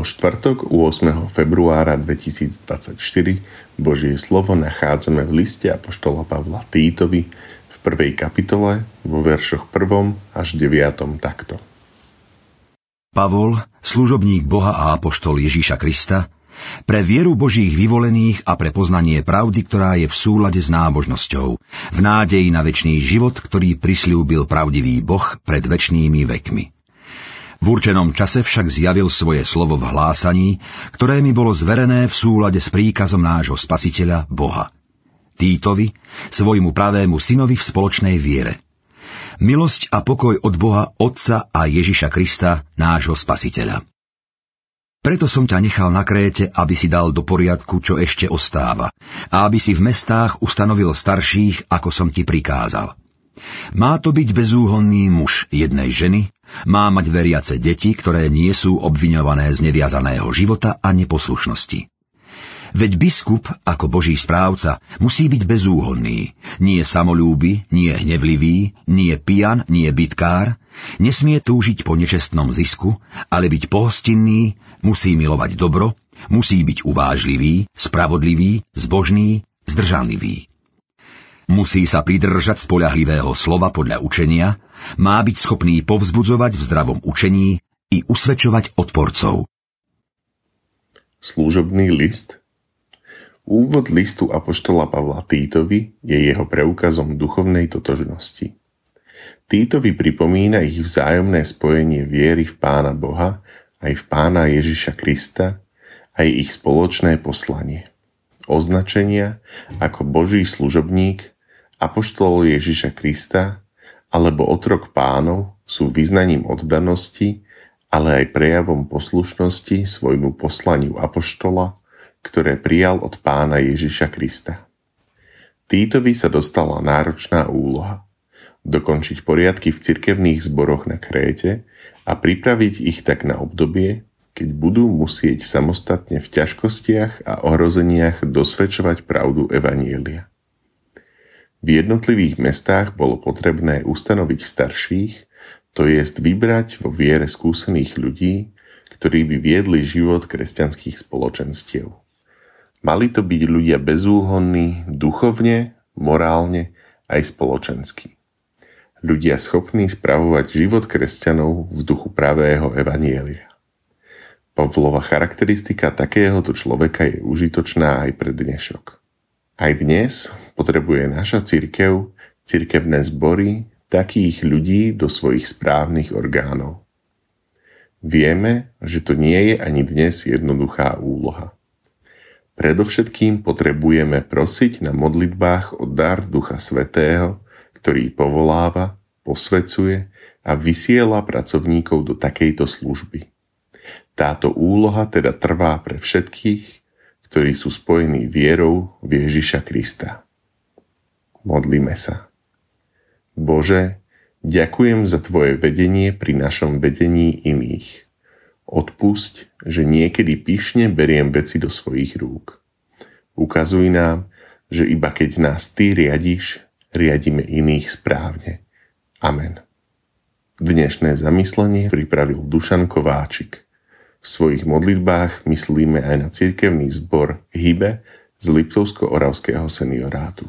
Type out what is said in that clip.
štvrtok 8. februára 2024 Božie slovo nachádzame v liste Apoštola Pavla Týtovi v prvej kapitole vo veršoch 1. až 9. takto. Pavol, služobník Boha a apoštol Ježíša Krista, pre vieru Božích vyvolených a pre poznanie pravdy, ktorá je v súlade s nábožnosťou, v nádeji na väčší život, ktorý prislúbil pravdivý Boh pred väčšnými vekmi v určenom čase však zjavil svoje slovo v hlásaní, ktoré mi bolo zverené v súlade s príkazom nášho spasiteľa Boha. Týtovi, svojmu pravému synovi v spoločnej viere. Milosť a pokoj od Boha Otca a Ježiša Krista, nášho spasiteľa. Preto som ťa nechal na Kréte, aby si dal do poriadku, čo ešte ostáva, a aby si v mestách ustanovil starších, ako som ti prikázal. Má to byť bezúhonný muž jednej ženy, má mať veriace deti, ktoré nie sú obviňované z neviazaného života a neposlušnosti. Veď biskup, ako boží správca, musí byť bezúhonný, nie samolúby, nie hnevlivý, nie pijan, nie bytkár, nesmie túžiť po nečestnom zisku, ale byť pohostinný, musí milovať dobro, musí byť uvážlivý, spravodlivý, zbožný, zdržanlivý. Musí sa pridržať spoľahlivého slova podľa učenia, má byť schopný povzbudzovať v zdravom učení i usvedčovať odporcov. Služobný list Úvod listu Apoštola Pavla Týtovi je jeho preukazom duchovnej totožnosti. Týtovi pripomína ich vzájomné spojenie viery v Pána Boha aj v Pána Ježiša Krista aj ich spoločné poslanie. Označenia ako Boží služobník apoštol Ježiša Krista alebo otrok pánov sú vyznaním oddanosti, ale aj prejavom poslušnosti svojmu poslaniu apoštola, ktoré prijal od pána Ježiša Krista. Týtovi sa dostala náročná úloha dokončiť poriadky v cirkevných zboroch na Kréte a pripraviť ich tak na obdobie, keď budú musieť samostatne v ťažkostiach a ohrozeniach dosvedčovať pravdu Evanielia. V jednotlivých mestách bolo potrebné ustanoviť starších, to jest vybrať vo viere skúsených ľudí, ktorí by viedli život kresťanských spoločenstiev. Mali to byť ľudia bezúhonní duchovne, morálne aj spoločensky. Ľudia schopní spravovať život kresťanov v duchu pravého evanielia. Pavlova charakteristika takéhoto človeka je užitočná aj pre dnešok. Aj dnes potrebuje naša církev, cirkevné zbory, takých ľudí do svojich správnych orgánov. Vieme, že to nie je ani dnes jednoduchá úloha. Predovšetkým potrebujeme prosiť na modlitbách o dar Ducha Svetého, ktorý povoláva, posvecuje a vysiela pracovníkov do takejto služby. Táto úloha teda trvá pre všetkých, ktorí sú spojení vierou v Ježiša Krista. Modlíme sa. Bože, ďakujem za Tvoje vedenie pri našom vedení iných. Odpusť, že niekedy pyšne beriem veci do svojich rúk. Ukazuj nám, že iba keď nás Ty riadiš, riadíme iných správne. Amen. Dnešné zamyslenie pripravil Dušan Kováčik. V svojich modlitbách myslíme aj na cirkevný zbor Hybe z Liptovsko-Oravského seniorátu.